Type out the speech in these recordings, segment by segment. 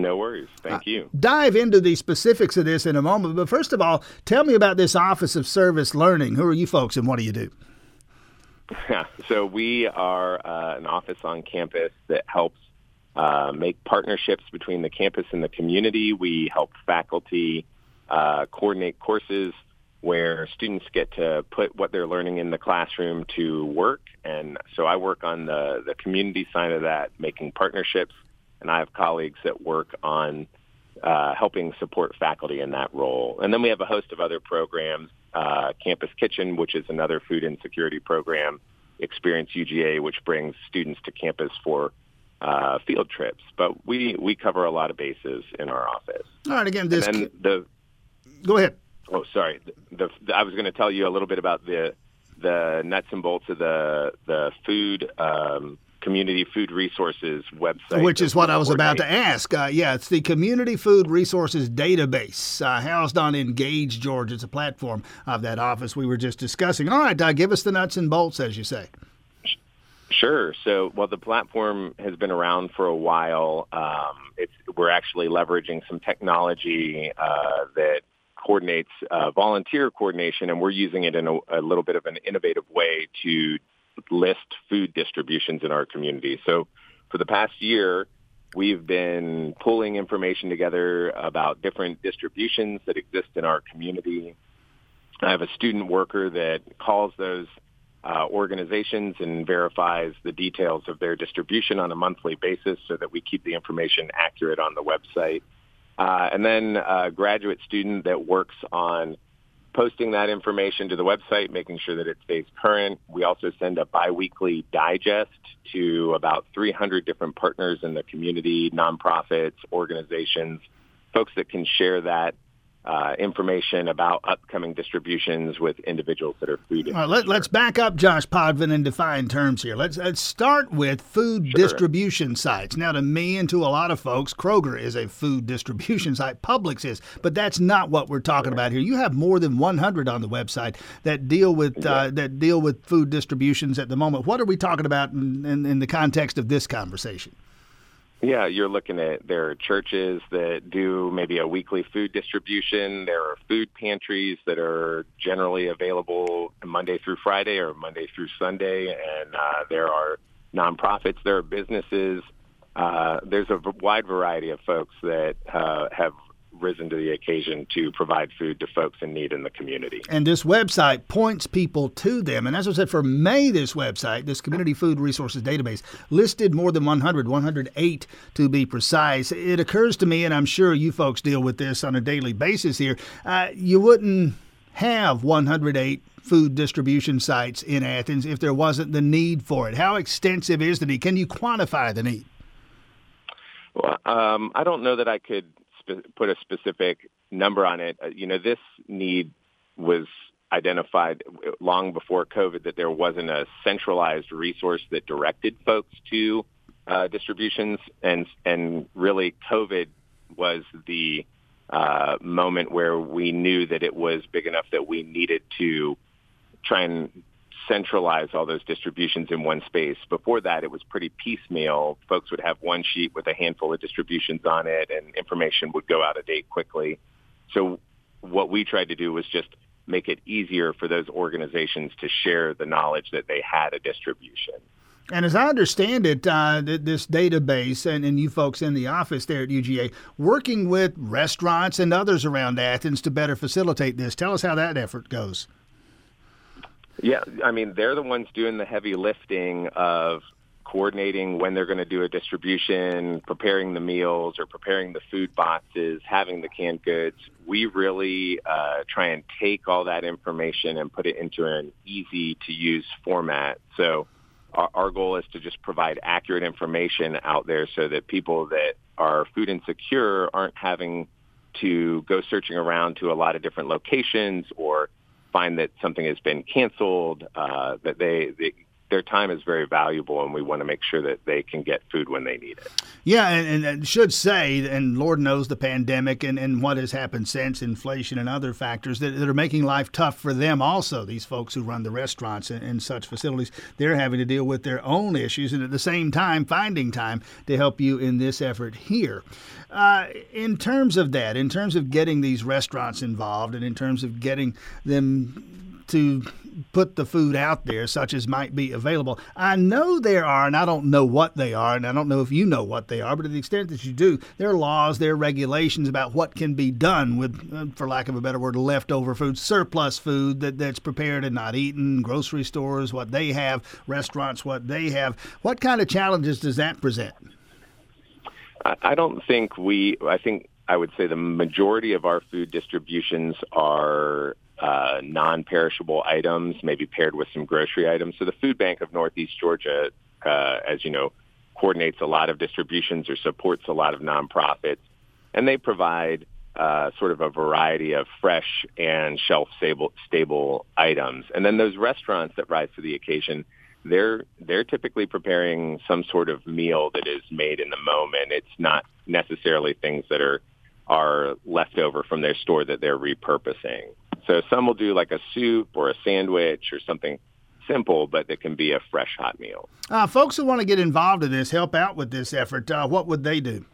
No worries. Thank uh, you. Dive into the specifics of this in a moment. But first of all, tell me about this Office of Service Learning. Who are you folks and what do you do? Yeah, so we are uh, an office on campus that helps uh, make partnerships between the campus and the community. We help faculty uh, coordinate courses where students get to put what they're learning in the classroom to work. And so I work on the, the community side of that, making partnerships, and I have colleagues that work on uh, helping support faculty in that role. And then we have a host of other programs, uh, Campus Kitchen, which is another food insecurity program, Experience UGA, which brings students to campus for uh, field trips. But we, we cover a lot of bases in our office. All right, again, this... And the, Go ahead. Oh, sorry. The, the, I was going to tell you a little bit about the the nuts and bolts of the the food um, community food resources website, which is what I was about to ask. Uh, yeah, it's the Community Food Resources Database, uh, housed on Engage Georgia. It's a platform of that office we were just discussing. All right, uh, give us the nuts and bolts, as you say. Sure. So, well, the platform has been around for a while. Um, it's we're actually leveraging some technology uh, that coordinates uh, volunteer coordination, and we're using it in a, a little bit of an innovative way to list food distributions in our community. So for the past year, we've been pulling information together about different distributions that exist in our community. I have a student worker that calls those uh, organizations and verifies the details of their distribution on a monthly basis so that we keep the information accurate on the website. Uh, and then a graduate student that works on posting that information to the website, making sure that it stays current. We also send a biweekly digest to about 300 different partners in the community, nonprofits, organizations, folks that can share that uh, information about upcoming distributions with individuals that are food. All right, let, us back up, Josh Podvin, and define terms here. Let's, let's start with food sure. distribution sites. Now, to me and to a lot of folks, Kroger is a food distribution site. Publix is, but that's not what we're talking about here. You have more than 100 on the website that deal with uh, that deal with food distributions at the moment. What are we talking about in, in, in the context of this conversation? Yeah, you're looking at there are churches that do maybe a weekly food distribution. There are food pantries that are generally available Monday through Friday or Monday through Sunday, and uh, there are nonprofits. There are businesses. Uh, there's a wide variety of folks that uh, have risen to the occasion to provide food to folks in need in the community. And this website points people to them. And as I said, for May, this website, this Community Food Resources Database, listed more than 100, 108 to be precise. It occurs to me, and I'm sure you folks deal with this on a daily basis here, uh, you wouldn't have 108 food distribution sites in Athens if there wasn't the need for it. How extensive is the need? Can you quantify the need? Well, um, I don't know that I could spe- put a specific number on it. Uh, you know, this need was identified long before COVID that there wasn't a centralized resource that directed folks to uh, distributions, and and really COVID was the uh, moment where we knew that it was big enough that we needed to try and centralize all those distributions in one space. Before that, it was pretty piecemeal. Folks would have one sheet with a handful of distributions on it, and information would go out of date quickly. So what we tried to do was just make it easier for those organizations to share the knowledge that they had a distribution. And as I understand it, uh, this database and, and you folks in the office there at UGA working with restaurants and others around Athens to better facilitate this. Tell us how that effort goes. Yeah, I mean, they're the ones doing the heavy lifting of coordinating when they're going to do a distribution, preparing the meals or preparing the food boxes, having the canned goods. We really uh, try and take all that information and put it into an easy to use format. So our, our goal is to just provide accurate information out there so that people that are food insecure aren't having to go searching around to a lot of different locations or find that something has been canceled, uh, that they, they their time is very valuable, and we want to make sure that they can get food when they need it. Yeah, and, and should say, and Lord knows the pandemic and, and what has happened since inflation and other factors that, that are making life tough for them. Also, these folks who run the restaurants and, and such facilities, they're having to deal with their own issues, and at the same time, finding time to help you in this effort here. Uh, in terms of that, in terms of getting these restaurants involved, and in terms of getting them to put the food out there, such as might be available. I know there are, and I don't know what they are, and I don't know if you know what they are, but to the extent that you do, there are laws, there are regulations about what can be done with, uh, for lack of a better word, leftover food, surplus food that, that's prepared and not eaten, grocery stores, what they have, restaurants, what they have. What kind of challenges does that present? I don't think we, I think I would say the majority of our food distributions are uh, non-perishable items, maybe paired with some grocery items. So the Food Bank of Northeast Georgia, uh, as you know, coordinates a lot of distributions or supports a lot of nonprofits, and they provide uh, sort of a variety of fresh and shelf-stable stable items. And then those restaurants that rise to the occasion, they're they're typically preparing some sort of meal that is made in the moment. It's not necessarily things that are are left over from their store that they're repurposing. So some will do like a soup or a sandwich or something simple, but that can be a fresh hot meal. Uh, folks who want to get involved in this, help out with this effort, uh, what would they do?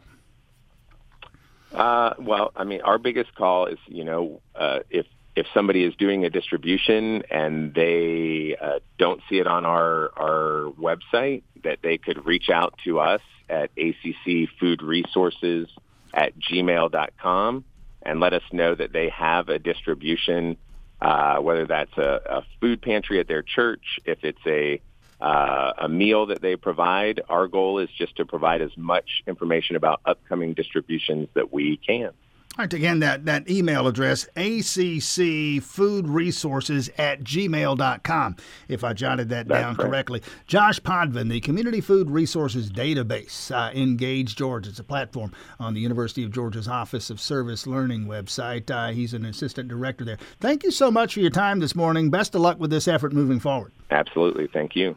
Uh, well, I mean, our biggest call is, you know, uh, if if somebody is doing a distribution and they uh, don't see it on our our website, that they could reach out to us at accfoodresources Food Resources at gmail.com and let us know that they have a distribution, uh, whether that's a, a food pantry at their church, if it's a uh, a meal that they provide. Our goal is just to provide as much information about upcoming distributions that we can. All right, again, that, that email address, accfoodresources at gmail.com, if I jotted that That's down correct. correctly. Josh Podvin, the Community Food Resources Database, uh, Engage Georgia. It's a platform on the University of Georgia's Office of Service Learning website. Uh, he's an assistant director there. Thank you so much for your time this morning. Best of luck with this effort moving forward. Absolutely. Thank you.